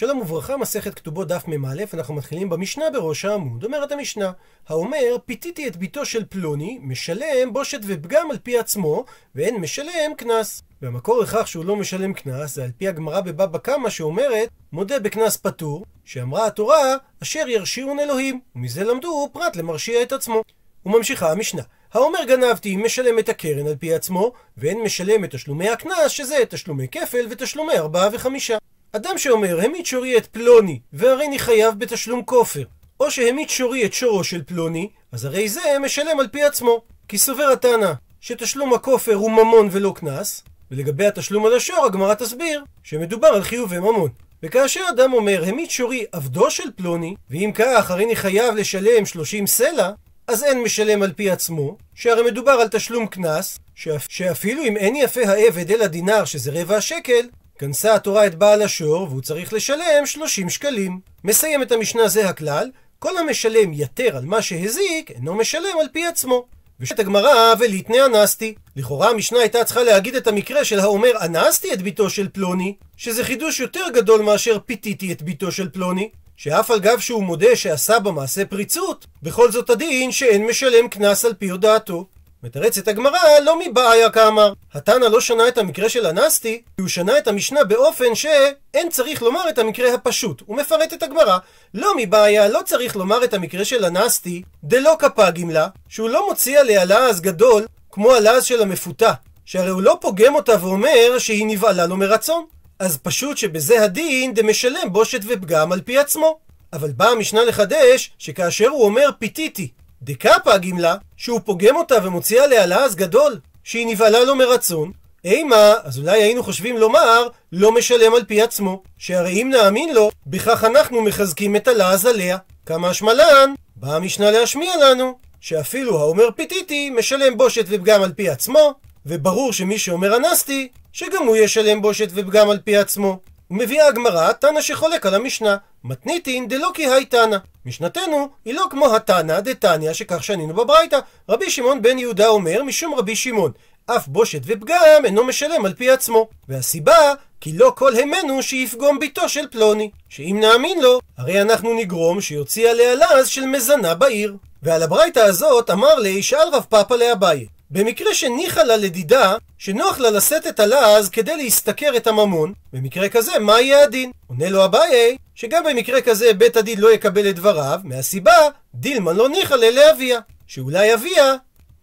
שלום וברכה, מסכת כתובות דף מ"א, אנחנו מתחילים במשנה בראש העמוד. אומרת המשנה, האומר, פיתיתי את ביתו של פלוני, משלם בושת ופגם על פי עצמו, ואין משלם קנס. והמקור לכך שהוא לא משלם קנס, זה על פי הגמרא בבבא קמא שאומרת, מודה בקנס פטור, שאמרה התורה, אשר ירשיעון אלוהים, ומזה למדו פרט למרשיע את עצמו. וממשיכה המשנה. האומר גנבתי משלם את הקרן על פי עצמו, ואין משלם את תשלומי הקנס, שזה תשלומי כפל ותשלומי ארבעה וחמישה. אדם שאומר, המית שורי את פלוני, והריני חייב בתשלום כופר, או שהמית שורי את שורו של פלוני, אז הרי זה משלם על פי עצמו. כי סובר התנא שתשלום הכופר הוא ממון ולא קנס, ולגבי התשלום על השור הגמרא תסביר שמדובר על חיובי ממון. וכאשר אדם אומר, המית שורי עבדו של פלוני, ואם כך הריני חייב לשלם 30 סלע, אז אין משלם על פי עצמו, שהרי מדובר על תשלום קנס, שאפ... שאפילו אם אין יפה העבד אלא דינר שזה רבע השקל, כנסה התורה את בעל השור והוא צריך לשלם 30 שקלים. מסיים את המשנה זה הכלל, כל המשלם יתר על מה שהזיק, אינו משלם על פי עצמו. ושאת הגמרא וליתני אנסתי. לכאורה המשנה הייתה צריכה להגיד את המקרה של האומר אנסתי את ביתו של פלוני, שזה חידוש יותר גדול מאשר פיתיתי את ביתו של פלוני, שאף על גב שהוא מודה שעשה במעשה פריצות, בכל זאת הדין שאין משלם קנס על פי הודעתו. מתרצת הגמרא לא מבעיה כאמר. התנא לא שנה את המקרה של אנסתי, כי הוא שנה את המשנה באופן שאין צריך לומר את המקרה הפשוט. הוא מפרט את הגמרא. לא מבעיה, לא צריך לומר את המקרה של אנסתי, דלא כפה גמלה, שהוא לא מוציא עליה לעז גדול, כמו הלעז של המפותה, שהרי הוא לא פוגם אותה ואומר שהיא נבעלה לו מרצון. אז פשוט שבזה הדין דמשלם בושת ופגם על פי עצמו. אבל באה המשנה לחדש, שכאשר הוא אומר פיתיתי, דקאפה הגמלה, שהוא פוגם אותה ומוציא עליה לעז גדול, שהיא נבהלה לו מרצון, אימה, אז אולי היינו חושבים לומר, לא משלם על פי עצמו, שהרי אם נאמין לו, בכך אנחנו מחזקים את הלעז עליה. כמה השמלן, באה המשנה להשמיע לנו, שאפילו האומר פיתיתי, משלם בושת ופגם על פי עצמו, וברור שמי שאומר אנסתי, שגם הוא ישלם בושת ופגם על פי עצמו. ומביאה הגמרא תנא שחולק על המשנה, מתניתין דלא כי היי תנא. משנתנו היא לא כמו התנא דתניא שכך שנינו בברייתא. רבי שמעון בן יהודה אומר משום רבי שמעון, אף בושת ופגם אינו משלם על פי עצמו. והסיבה, כי לא כל המנו שיפגום ביתו של פלוני. שאם נאמין לו, הרי אנחנו נגרום שיוציא עליה לעז של מזנה בעיר. ועל הברייתא הזאת אמר לי, שאל רב פאפא לאביי. במקרה שניחא לה לדידה, שנוח לה לשאת את הלעז כדי להשתכר את הממון, במקרה כזה, מה יהיה הדין? עונה לו אביי, שגם במקרה כזה בית הדין לא יקבל את דבריו, מהסיבה, דילמה לא ניחא לה לאביה, שאולי אביה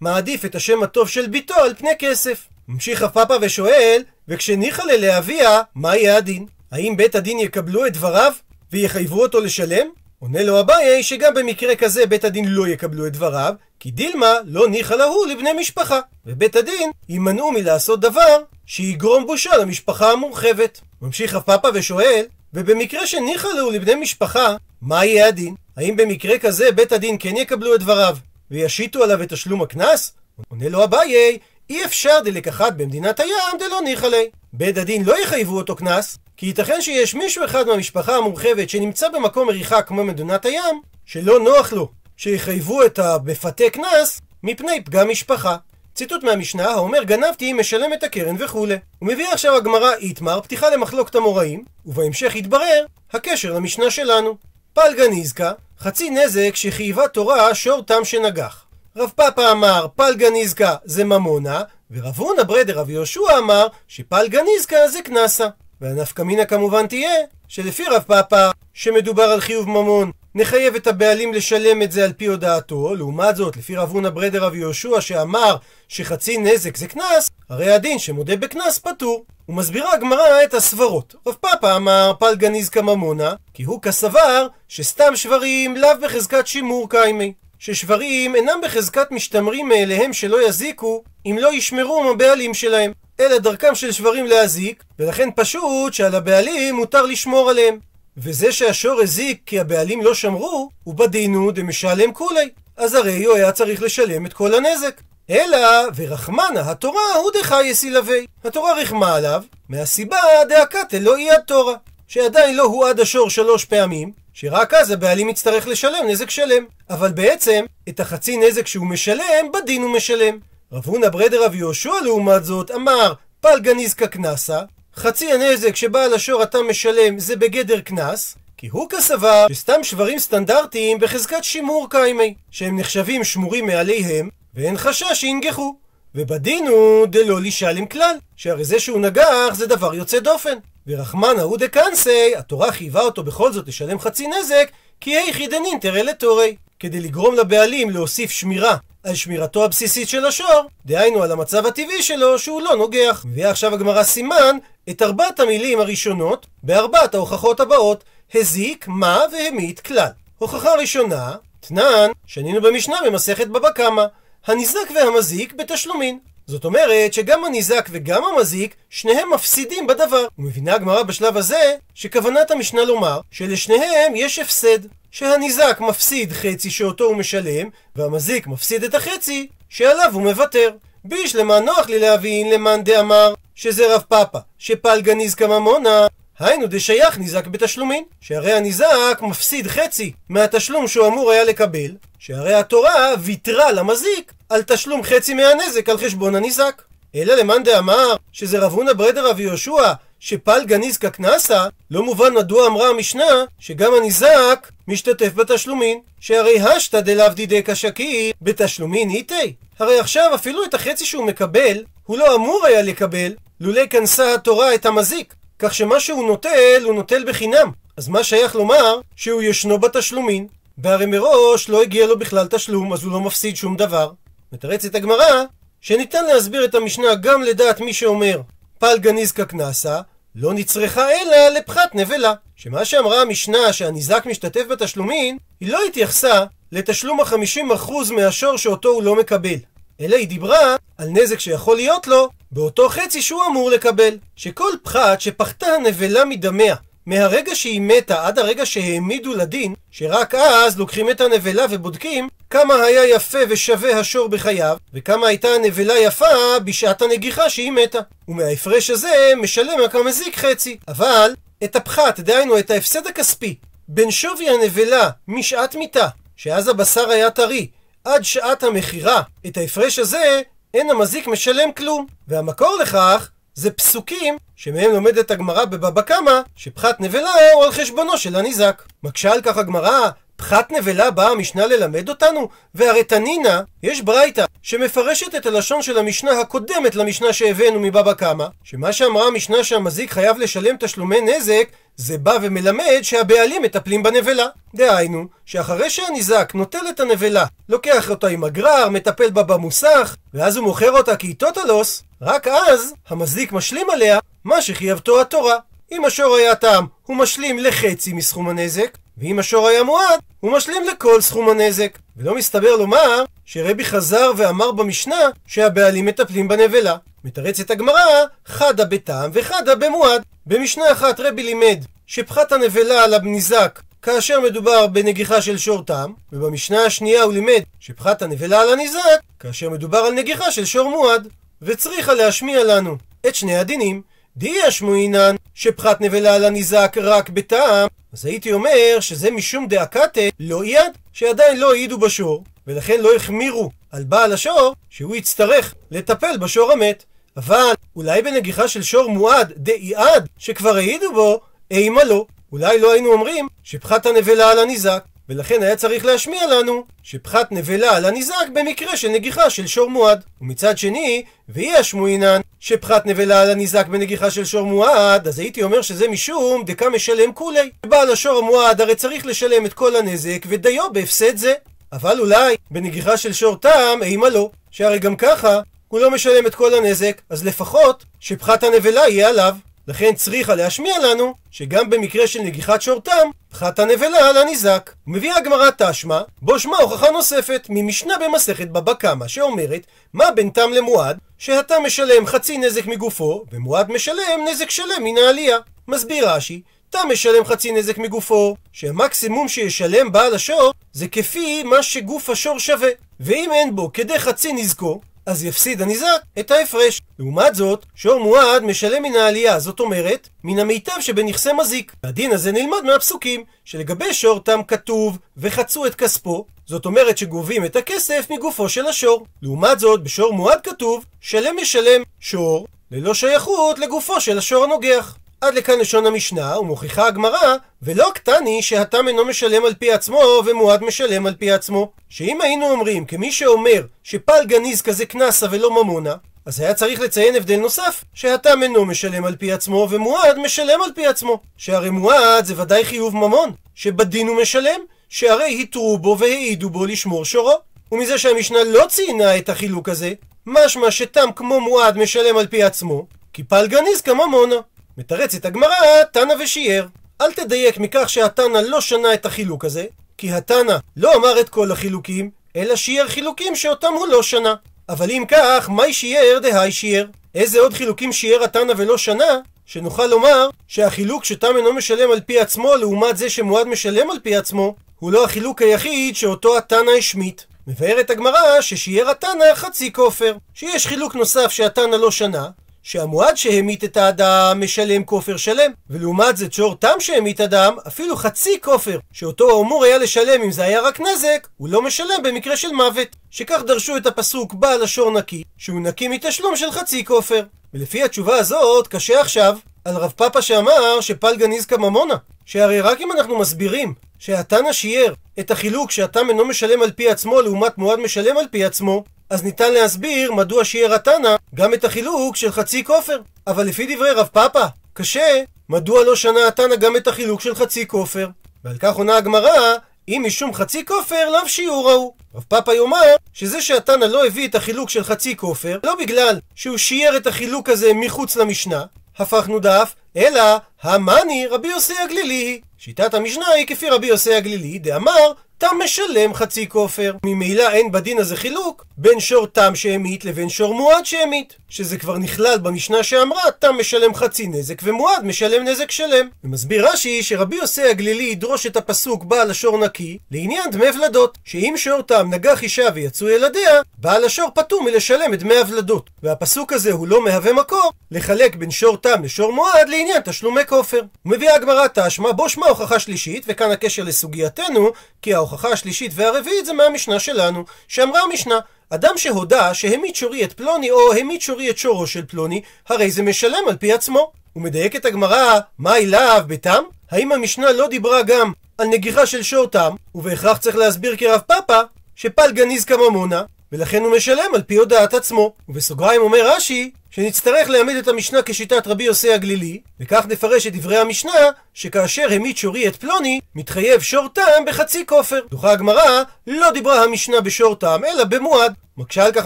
מעדיף את השם הטוב של ביתו על פני כסף. ממשיך הפאפה ושואל, וכשניחא לה לאביה, מה יהיה הדין? האם בית הדין יקבלו את דבריו ויחייבו אותו לשלם? עונה לו אביי שגם במקרה כזה בית הדין לא יקבלו את דבריו, כי דילמה לא ניחא להו לבני משפחה, ובית הדין יימנעו מלעשות דבר שיגרום בושה למשפחה המורחבת. ממשיך הפאפה ושואל, ובמקרה שניחא להו לבני משפחה, מה יהיה הדין? האם במקרה כזה בית הדין כן יקבלו את דבריו וישיתו עליו את תשלום הקנס? עונה לו אביי, אי אפשר דלקחת במדינת הים דלא ניחא ליה. בית הדין לא יחייבו אותו קנס, כי ייתכן שיש מישהו אחד מהמשפחה המורחבת שנמצא במקום מריחה כמו מדינת הים, שלא נוח לו שיחייבו את המפתה קנס מפני פגם משפחה. ציטוט מהמשנה האומר גנבתי משלם את הקרן וכולי. הוא מביא עכשיו הגמרא איתמר פתיחה למחלוקת המוראים, ובהמשך יתברר הקשר למשנה שלנו. פלגה נזקה, חצי נזק שחייבה תורה שור תם שנגח. רב פאפא אמר פלגה נזקה זה ממונה, ורב הונא ברדר רב יהושע אמר שפלגה נזקה זה קנסה. והנפקא מינה כמובן תהיה שלפי רב פאפא שמדובר על חיוב ממון נחייב את הבעלים לשלם את זה על פי הודעתו, לעומת זאת לפי רב הונא ברדר רב יהושע שאמר שחצי נזק זה קנס, הרי הדין שמודה בקנס פטור. ומסבירה הגמרא את הסברות. רב פאפא אמר פלגה נזקה ממונה, כי הוא כסבר שסתם שברים לאו בחזקת שימור קיימי. ששברים אינם בחזקת משתמרים מאליהם שלא יזיקו אם לא ישמרו הבעלים שלהם. אלא דרכם של שברים להזיק, ולכן פשוט שעל הבעלים מותר לשמור עליהם. וזה שהשור הזיק כי הבעלים לא שמרו, הוא בדינו דמשלם כולי. אז הרי הוא היה צריך לשלם את כל הנזק. אלא, ורחמנה התורה הוא דחי יסילבי. התורה רחמה עליו, מהסיבה דאקת לא אי התורה. שעדיין לא הועד השור שלוש פעמים, שרק אז הבעלים יצטרך לשלם נזק שלם. אבל בעצם, את החצי נזק שהוא משלם, בדין הוא משלם. רב הונא ברדר רב יהושע לעומת זאת אמר פלגה נזקה קנסה, חצי הנזק שבעל השור אתה משלם זה בגדר קנס, כי הוא כסבר שסתם שברים סטנדרטיים בחזקת שימור קיימי, שהם נחשבים שמורים מעליהם, ואין חשש שינגחו. ובדין הוא דלא לישלם כלל, שהרי זה שהוא נגח זה דבר יוצא דופן. ורחמנא הוא דקנסי, התורה חייבה אותו בכל זאת לשלם חצי נזק, כי היכי דנין תראה לתורי. כדי לגרום לבעלים להוסיף שמירה על שמירתו הבסיסית של השור, דהיינו על המצב הטבעי שלו שהוא לא נוגח. מביאה עכשיו הגמרא סימן את ארבעת המילים הראשונות בארבעת ההוכחות הבאות, הזיק, מה והמית כלל. הוכחה ראשונה, תנן, שנינו במשנה במסכת בבא קמא, הניזק והמזיק בתשלומין. זאת אומרת שגם הניזק וגם המזיק, שניהם מפסידים בדבר. ומבינה הגמרא בשלב הזה, שכוונת המשנה לומר, שלשניהם יש הפסד. שהניזק מפסיד חצי שאותו הוא משלם, והמזיק מפסיד את החצי שעליו הוא מוותר. בישלמה נוח לי להבין למאן דאמר שזה רב פאפה, שפלגה נזקא ממונה, היינו דשייך ניזק בתשלומין, שהרי הניזק מפסיד חצי מהתשלום שהוא אמור היה לקבל, שהרי התורה ויתרה למזיק על תשלום חצי מהנזק על חשבון הניזק. אלא למאן דאמר שזה רב הונא ברדר רבי יהושע שפלגה ניזקא קנסה, לא מובן מדוע אמרה המשנה שגם הניזק משתתף בתשלומין, שהרי השתא דלאו דידקא שקיר בתשלומין איתי. הרי עכשיו אפילו את החצי שהוא מקבל, הוא לא אמור היה לקבל, לולא כנסה התורה את המזיק. כך שמה שהוא נוטל, הוא נוטל בחינם. אז מה שייך לומר שהוא ישנו בתשלומין? והרי מראש לא הגיע לו בכלל תשלום, אז הוא לא מפסיד שום דבר. מתרצת הגמרא, שניתן להסביר את המשנה גם לדעת מי שאומר פלגה ניזקא קנסה, לא נצרכה אלא לפחת נבלה. שמה שאמרה המשנה שהניזק משתתף בתשלומין, היא לא התייחסה לתשלום החמישים אחוז מהשור שאותו הוא לא מקבל. אלא היא דיברה על נזק שיכול להיות לו באותו חצי שהוא אמור לקבל. שכל פחת שפחתה הנבלה מדמיה מהרגע שהיא מתה עד הרגע שהעמידו לדין, שרק אז לוקחים את הנבלה ובודקים כמה היה יפה ושווה השור בחייו, וכמה הייתה הנבלה יפה בשעת הנגיחה שהיא מתה. ומההפרש הזה משלם רק המזיק חצי. אבל את הפחת, דהיינו את ההפסד הכספי, בין שווי הנבלה משעת מיתה, שאז הבשר היה טרי, עד שעת המכירה, את ההפרש הזה, אין המזיק משלם כלום. והמקור לכך זה פסוקים שמהם לומדת הגמרא בבבא קמא, שפחת נבלה הוא על חשבונו של הניזק. מקשה על כך הגמרא, פחת נבלה באה המשנה ללמד אותנו? והרי תנינה, יש ברייתא שמפרשת את הלשון של המשנה הקודמת למשנה שהבאנו מבבא קמא, שמה שאמרה המשנה שהמזיק חייב לשלם תשלומי נזק, זה בא ומלמד שהבעלים מטפלים בנבלה. דהיינו, שאחרי שהניזק נוטל את הנבלה, לוקח אותה עם הגרר, מטפל בה במוסך, ואז הוא מוכר אותה כאיטוטלוס, רק אז המזיק משלים עליה מה שחייבתו התורה. אם השור היה תם, הוא משלים לחצי מסכום הנזק, ואם השור היה מועד, הוא משלים לכל סכום הנזק. ולא מסתבר לומר שרבי חזר ואמר במשנה שהבעלים מטפלים בנבלה. מתרצת הגמרא, חדה בטעם וחדה במועד. במשנה אחת רבי לימד שפחת הנבלה על הניזק כאשר מדובר בנגיחה של שור תם, ובמשנה השנייה הוא לימד שפחת הנבלה על הניזק כאשר מדובר על נגיחה של שור מועד. וצריכה להשמיע לנו את שני הדינים. די אשמועינן שפחת נבלה על הניזק רק בטעם, אז הייתי אומר שזה משום דאקתה לא יד, שעדיין לא העידו בשור, ולכן לא החמירו על בעל השור שהוא יצטרך לטפל בשור המת. אבל אולי בנגיחה של שור מועד דאיעד שכבר העידו בו, אימה לא. אולי לא היינו אומרים שפחת הנבלה על הניזק. ולכן היה צריך להשמיע לנו שפחת נבלה על הניזק במקרה של נגיחה של שור מועד. ומצד שני, ואי השמועינן שפחת נבלה על הניזק בנגיחה של שור מועד, אז הייתי אומר שזה משום דקה משלם כולי. בעל השור המועד הרי צריך לשלם את כל הנזק ודיו בהפסד זה. אבל אולי בנגיחה של שור תם, אימה לא, שהרי גם ככה הוא לא משלם את כל הנזק, אז לפחות שפחת הנבלה יהיה עליו. לכן צריכה להשמיע לנו שגם במקרה של נגיחת שורתם, פחת הנבלה על הניזק. מביאה הגמרא תשמע, בו שמע הוכחה נוספת ממשנה במסכת בבא קמא, שאומרת מה בין תם למועד, שאתה משלם חצי נזק מגופו, ומועד משלם נזק שלם מן העלייה. מסביר רש"י, תם משלם חצי נזק מגופו, שהמקסימום שישלם בעל השור זה כפי מה שגוף השור שווה. ואם אין בו כדי חצי נזקו, אז יפסיד הניזק את ההפרש. לעומת זאת, שור מועד משלם מן העלייה, זאת אומרת, מן המיטב שבנכסי מזיק. הדין הזה נלמד מהפסוקים, שלגבי שור תם כתוב, וחצו את כספו, זאת אומרת שגובים את הכסף מגופו של השור. לעומת זאת, בשור מועד כתוב, שלם משלם שור, ללא שייכות לגופו של השור הנוגח. עד לכאן לשון המשנה, ומוכיחה הגמרא, ולא קטני שהתם אינו משלם על פי עצמו, ומועד משלם על פי עצמו. שאם היינו אומרים, כמי שאומר שפל גניז כזה קנסה ולא ממונה, אז היה צריך לציין הבדל נוסף, שהתם אינו משלם על פי עצמו, ומועד משלם על פי עצמו. שהרי מועד זה ודאי חיוב ממון, שבדין הוא משלם, שהרי התרו בו והעידו בו לשמור שורו. ומזה שהמשנה לא ציינה את החילוק הזה, משמע שתם כמו מועד משלם על פי עצמו, כי פל גניז כממונה. מתרצת הגמרא, תנא ושיער. אל תדייק מכך שהתנא לא שנה את החילוק הזה, כי התנא לא אמר את כל החילוקים, אלא שיער חילוקים שאותם הוא לא שנה. אבל אם כך, מהי שיער דהי שיער? איזה עוד חילוקים שיער התנא ולא שנה, שנוכל לומר שהחילוק שתם אינו משלם על פי עצמו לעומת זה שמועד משלם על פי עצמו, הוא לא החילוק היחיד שאותו התנא השמיט. מבארת הגמרא ששיער התנא חצי כופר, שיש חילוק נוסף שהתנא לא שנה, שהמועד שהמית את האדם משלם כופר שלם, ולעומת זאת שור תם שהמית אדם, אפילו חצי כופר, שאותו אמור היה לשלם אם זה היה רק נזק, הוא לא משלם במקרה של מוות. שכך דרשו את הפסוק בעל השור נקי, שהוא נקי מתשלום של חצי כופר. ולפי התשובה הזאת, קשה עכשיו על רב פאפה שאמר שפל גניז כממונה. שהרי רק אם אנחנו מסבירים שהתנא שיער את החילוק שהתם אינו משלם על פי עצמו לעומת מועד משלם על פי עצמו, אז ניתן להסביר מדוע שיער התנא גם את החילוק של חצי כופר. אבל לפי דברי רב פאפה, קשה, מדוע לא שנה התנא גם את החילוק של חצי כופר? ועל כך עונה הגמרא, אם משום חצי כופר, לאו שיעור ההוא. רב פאפה יאמר שזה שהתנא לא הביא את החילוק של חצי כופר, לא בגלל שהוא שיער את החילוק הזה מחוץ למשנה, הפכנו דף, אלא המאני רבי יוסי הגלילי. שיטת המשנה היא כפי רבי יוסי הגלילי, דאמר תם משלם חצי כופר. ממילא אין בדין הזה חילוק בין שור תם שהמית לבין שור מועד שהמית. שזה כבר נכלל במשנה שאמרה, תם משלם חצי נזק ומועד משלם נזק שלם. ומסביר רש"י שרבי יוסי הגלילי ידרוש את הפסוק בעל השור נקי לעניין דמי ולדות. שאם שור תם נגח אישה ויצאו ילדיה, בעל השור פטור מלשלם את דמי הוולדות. והפסוק הזה הוא לא מהווה מקור לחלק בין שור תם לשור מועד לעניין תשלומי כופר. ומביאה הגמרא תשמע בו שמע הוכחה שלישית, וכאן הקשר לסוגייתנו, כי ההוכחה השלישית והרביעית זה מהמשנה שלנו, שאמרה המשנה אדם שהודה שהמית שורי את פלוני או המית שורי את שורו של פלוני, הרי זה משלם על פי עצמו. ומדייקת הגמרא, מה אליו בתם? האם המשנה לא דיברה גם על נגיחה של שור תם, ובהכרח צריך להסביר כרב פאפה, שפל גניז כממונה, ולכן הוא משלם על פי הודעת עצמו. ובסוגריים אומר רש"י, שנצטרך להעמיד את המשנה כשיטת רבי יוסי הגלילי, וכך נפרש את דברי המשנה, שכאשר המית שורי את פלוני, מתחייב שור טעם בחצי כופר. דוחה הגמרא, לא דיברה המשנה בשור טעם, אלא במועד. מקשה על כך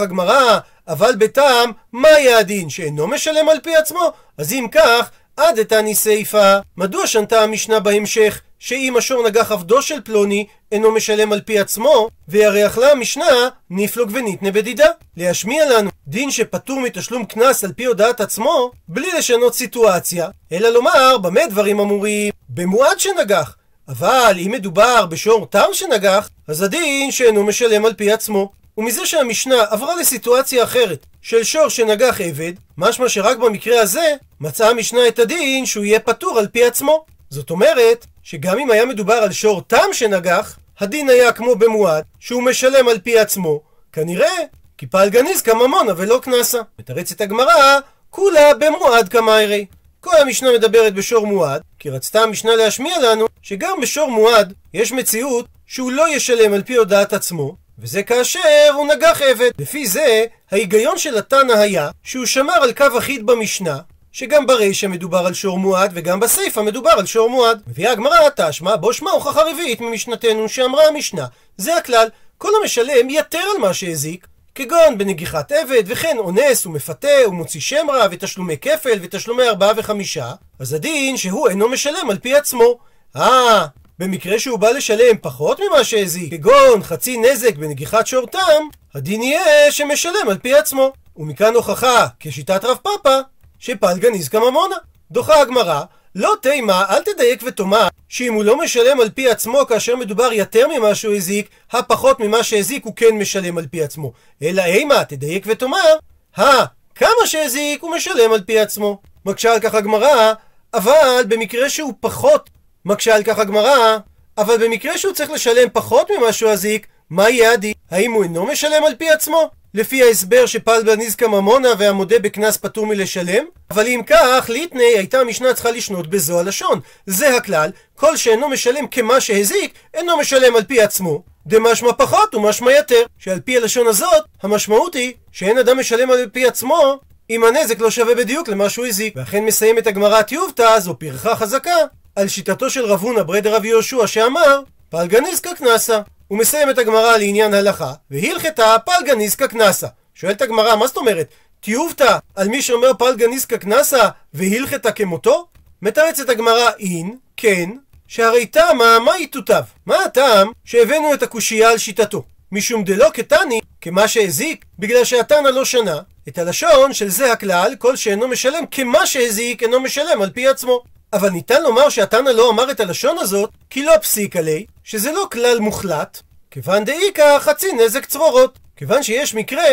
הגמרא, אבל בטעם, מה יהיה הדין? שאינו משלם על פי עצמו? אז אם כך, עד איתני סיפה. מדוע שנתה המשנה בהמשך? שאם השור נגח עבדו של פלוני, אינו משלם על פי עצמו, וירח לה המשנה, נפלוג וניתנה בדידה. להשמיע לנו דין שפטור מתשלום קנס על פי הודעת עצמו, בלי לשנות סיטואציה, אלא לומר במה דברים אמורים? במועד שנגח. אבל אם מדובר בשור תם שנגח, אז הדין שאינו משלם על פי עצמו. ומזה שהמשנה עברה לסיטואציה אחרת של שור שנגח עבד, משמע שרק במקרה הזה מצאה המשנה את הדין שהוא יהיה פטור על פי עצמו. זאת אומרת, שגם אם היה מדובר על שור תם שנגח, הדין היה כמו במועד, שהוא משלם על פי עצמו, כנראה, כי פעל גניז כממונה ולא קנסה. מתרצת הגמרא, כולה במועד כמיירי. כל המשנה מדברת בשור מועד, כי רצתה המשנה להשמיע לנו שגם בשור מועד יש מציאות שהוא לא ישלם על פי הודעת עצמו, וזה כאשר הוא נגח עבד. לפי זה, ההיגיון של התנא היה שהוא שמר על קו אחיד במשנה, שגם ברישא מדובר על שור מועד, וגם בסיפא מדובר על שור מועד. מביאה הגמרא תשמע, בו שמע הוכחה רביעית ממשנתנו שאמרה המשנה. זה הכלל, כל המשלם יתר על מה שהזיק, כגון בנגיחת עבד, וכן אונס ומפתה ומוציא שם רע, ותשלומי כפל, ותשלומי ארבעה וחמישה, אז הדין שהוא אינו משלם על פי עצמו. אה, במקרה שהוא בא לשלם פחות ממה שהזיק, כגון חצי נזק בנגיחת שור תם, הדין יהיה שמשלם על פי עצמו. ומכאן הוכחה, כשיטת רב פאפה, שפלגה נזקה ממונה. דוחה הגמרא, לא תימה, אל תדייק ותאמר שאם הוא לא משלם על פי עצמו כאשר מדובר יותר ממה שהוא הזיק, הפחות ממה שהזיק הוא כן משלם על פי עצמו. אלא אימה, תדייק ותאמר, הא, כמה שהזיק הוא משלם על פי עצמו. מקשה על כך הגמרא, אבל במקרה שהוא פחות, מקשה על כך הגמרא, אבל במקרה שהוא צריך לשלם פחות ממה שהוא הזיק, מה יהיה הדין? האם הוא אינו משלם על פי עצמו? לפי ההסבר שפלבה נזקא ממונה והמודה בקנס פטור מלשלם? אבל אם כך, ליטני הייתה המשנה צריכה לשנות בזו הלשון. זה הכלל, כל שאינו משלם כמה שהזיק, אינו משלם על פי עצמו. דמשמע פחות ומשמע יותר. שעל פי הלשון הזאת, המשמעות היא שאין אדם משלם על פי עצמו אם הנזק לא שווה בדיוק למה שהוא הזיק. ואכן מסיימת הגמרא טיובתא, זו פרחה חזקה, על שיטתו של רב הונא ברד רבי יהושע שאמר, פלגה ניסקא קנסה. הוא מסיים את הגמרא לעניין הלכה, והלכתה פלגה ניסקא קנסה. שואלת הגמרא, מה זאת אומרת? טיובתא על מי שאומר פלגה ניסקא קנסה והלכתה כמותו? מתרצת הגמרא אין, כן, שהרי תמה מה יתותיו? מה הטעם שהבאנו את הקושייה על שיטתו? משום דלא כתני, כמה שהזיק, בגלל שהתנא לא שנה, את הלשון של זה הכלל, כל שאינו משלם כמה שהזיק אינו משלם על פי עצמו. אבל ניתן לומר שהתנא לא אמר את הלשון הזאת, כי לא פסיק עלי, שזה לא כלל מוחלט, כיוון דאיכא חצי נזק צרורות. כיוון שיש מקרה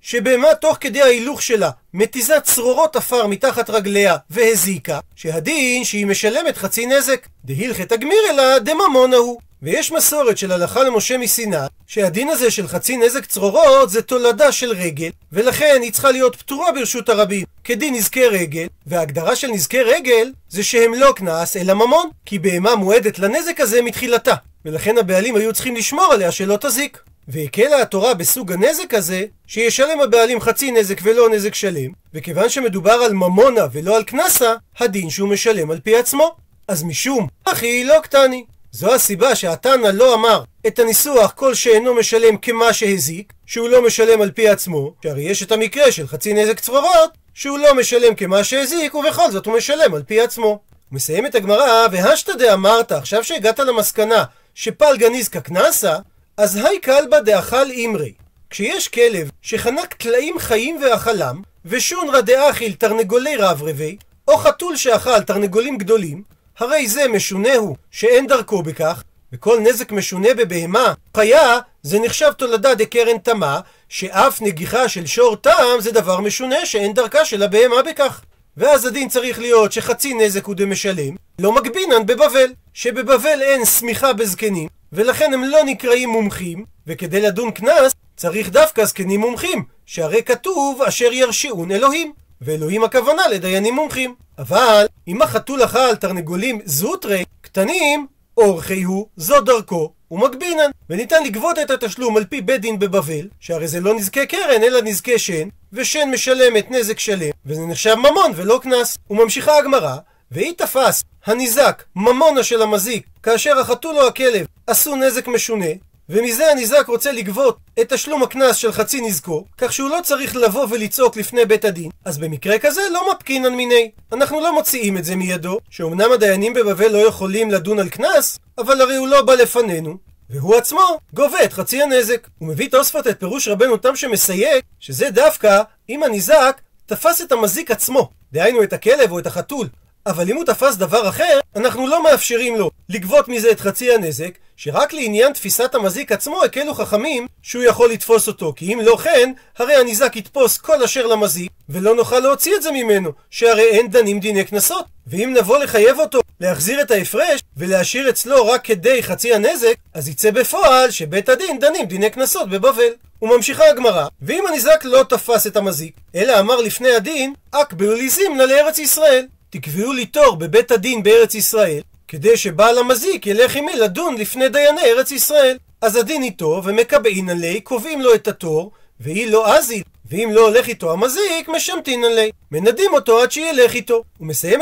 שבהמה תוך כדי ההילוך שלה מתיזה צרורות עפר מתחת רגליה והזיקה, שהדין שהיא משלמת חצי נזק. דהילכת הגמיר אלא דממונה הוא. ויש מסורת של הלכה למשה מסיני, שהדין הזה של חצי נזק צרורות זה תולדה של רגל, ולכן היא צריכה להיות פטורה ברשות הרבים, כדין נזקי רגל, וההגדרה של נזקי רגל זה שהם לא קנס אלא ממון, כי בהמה מועדת לנזק הזה מתחילתה, ולכן הבעלים היו צריכים לשמור עליה שלא תזיק. והקלה התורה בסוג הנזק הזה, שישלם הבעלים חצי נזק ולא נזק שלם, וכיוון שמדובר על ממונה ולא על קנסה, הדין שהוא משלם על פי עצמו. אז משום, אחי לא קטני. זו הסיבה שהתנא לא אמר את הניסוח כל שאינו משלם כמה שהזיק, שהוא לא משלם על פי עצמו, שהרי יש את המקרה של חצי נזק צרורות, שהוא לא משלם כמה שהזיק, ובכל זאת הוא משלם על פי עצמו. מסיים את הגמרא, והשתא דאמרת, עכשיו שהגעת למסקנה שפלגה ניזקא קנסה, אז היי קלבא דאכל אימרי. כשיש כלב שחנק טלאים חיים ואכלם, ושונרא דאכיל תרנגולי רברבי, או חתול שאכל תרנגולים גדולים, הרי זה משונה הוא, שאין דרכו בכך, וכל נזק משונה בבהמה, חיה, זה נחשב תולדה דקרן תמה, שאף נגיחה של שור טעם זה דבר משונה שאין דרכה של הבהמה בכך. ואז הדין צריך להיות שחצי נזק הוא דמשלם, לא מגבינן בבבל, שבבבל אין סמיכה בזקנים, ולכן הם לא נקראים מומחים, וכדי לדון קנס צריך דווקא זקנים מומחים, שהרי כתוב אשר ירשיעון אלוהים. ואלוהים הכוונה לדיינים מומחים. אבל אם החתול אכל תרנגולים זוטרי, קטנים, אורחי הוא, זו דרכו, ומגבינן. וניתן לגבות את התשלום על פי בית דין בבבל, שהרי זה לא נזקי קרן, אלא נזקי שן, ושן משלמת נזק שלם, וזה נחשב ממון ולא קנס. וממשיכה הגמרא, והיא תפס הניזק ממונה של המזיק, כאשר החתול או הכלב עשו נזק משונה, ומזה הניזק רוצה לגבות את תשלום הקנס של חצי נזקו, כך שהוא לא צריך לבוא ולצעוק לפני בית הדין, אז במקרה כזה לא מפקינן מיני. אנחנו לא מוציאים את זה מידו, שאומנם הדיינים בבבל לא יכולים לדון על קנס, אבל הרי הוא לא בא לפנינו, והוא עצמו גובה את חצי הנזק. הוא מביא תוספות את פירוש רבנו תם שמסייג, שזה דווקא אם הניזק תפס את המזיק עצמו, דהיינו את הכלב או את החתול, אבל אם הוא תפס דבר אחר, אנחנו לא מאפשרים לו לגבות מזה את חצי הנזק, שרק לעניין תפיסת המזיק עצמו הקלו חכמים שהוא יכול לתפוס אותו, כי אם לא כן, הרי הניזק יתפוס כל אשר למזיק, ולא נוכל להוציא את זה ממנו, שהרי אין דנים דיני קנסות. ואם נבוא לחייב אותו להחזיר את ההפרש, ולהשאיר אצלו רק כדי חצי הנזק, אז יצא בפועל שבית הדין דנים דיני קנסות בבבל. וממשיכה הגמרא, ואם הניזק לא תפס את המזיק, אלא אמר לפני הדין, אקבלו לי זימנה לארץ ישראל. תקבעו לי תור בבית הדין בארץ ישראל, כדי שבעל המזיק ילך עמי לדון לפני דייני ארץ ישראל. אז הדין איתו, ומקבעין עלי, קובעים לו את התור, והיא לא אזיל, ואם לא הולך איתו המזיק, משמטין עלי. מנדים אותו עד שילך איתו.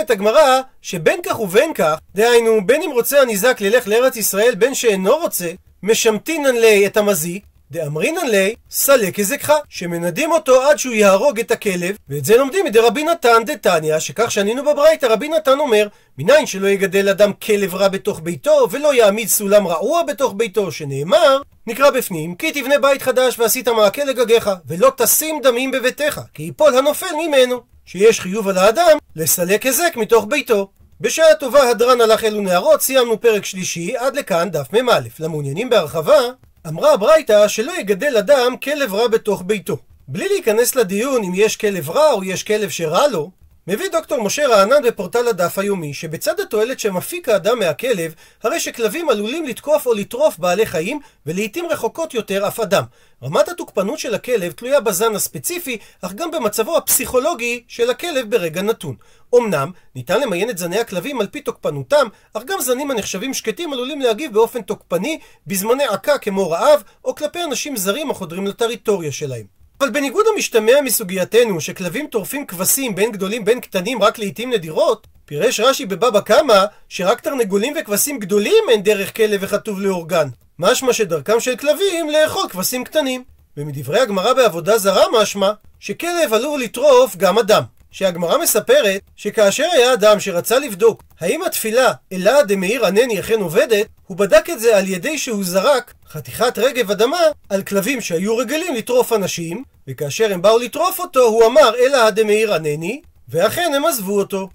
את הגמרא, שבין כך ובין כך, דהיינו, בין אם רוצה הניזק ללך לארץ ישראל, בין שאינו רוצה, משמטין עלי את המזיק, דאמרינן לי, סלק כזקחה, שמנדים אותו עד שהוא יהרוג את הכלב, ואת זה לומדים מדי רבי נתן דתניא, שכך שנינו בברייתא, רבי נתן אומר, מניין שלא יגדל אדם כלב רע בתוך ביתו, ולא יעמיד סולם רעוע בתוך ביתו, שנאמר, נקרא בפנים, כי תבנה בית חדש ועשית מעקה לגגיך, ולא תשים דמים בביתך, כי יפול הנופל ממנו. שיש חיוב על האדם לסלק היזק מתוך ביתו. בשעה טובה הדרן הלך אלו נערות, סיימנו פרק שלישי, עד לכאן דף מ"א. למעוניינים בהרחבה, אמרה הברייתא שלא יגדל אדם כלב רע בתוך ביתו. בלי להיכנס לדיון אם יש כלב רע או יש כלב שרע לו, מביא דוקטור משה רענן בפורטל הדף היומי, שבצד התועלת שמפיק האדם מהכלב, הרי שכלבים עלולים לתקוף או לטרוף בעלי חיים, ולעיתים רחוקות יותר אף אדם. רמת התוקפנות של הכלב תלויה בזן הספציפי, אך גם במצבו הפסיכולוגי של הכלב ברגע נתון. אמנם, ניתן למיין את זני הכלבים על פי תוקפנותם, אך גם זנים הנחשבים שקטים עלולים להגיב באופן תוקפני בזמני עקה כמו רעב, או כלפי אנשים זרים החודרים לטריטוריה שלהם. אבל בניגוד המשתמע מסוגייתנו שכלבים טורפים כבשים בין גדולים בין קטנים רק לעיתים נדירות, פירש רש"י בבבא קמא שרק תרנגולים וכבשים גדולים אין דרך כלב וחטוב לאורגן. משמע שדרכם של כלבים לאכול כבשים קטנים. ומדברי הגמרא בעבודה זרה משמע שכלב עלול לטרוף גם אדם. שהגמרא מספרת שכאשר היה אדם שרצה לבדוק האם התפילה אלא דמאיר ענני אכן עובדת, הוא בדק את זה על ידי שהוא זרק חתיכת רגב אדמה על כלבים שהיו רגילים לטרוף אנשים, וכאשר הם באו לטרוף אותו הוא אמר אלא דמאיר ענני, ואכן הם עזבו אותו.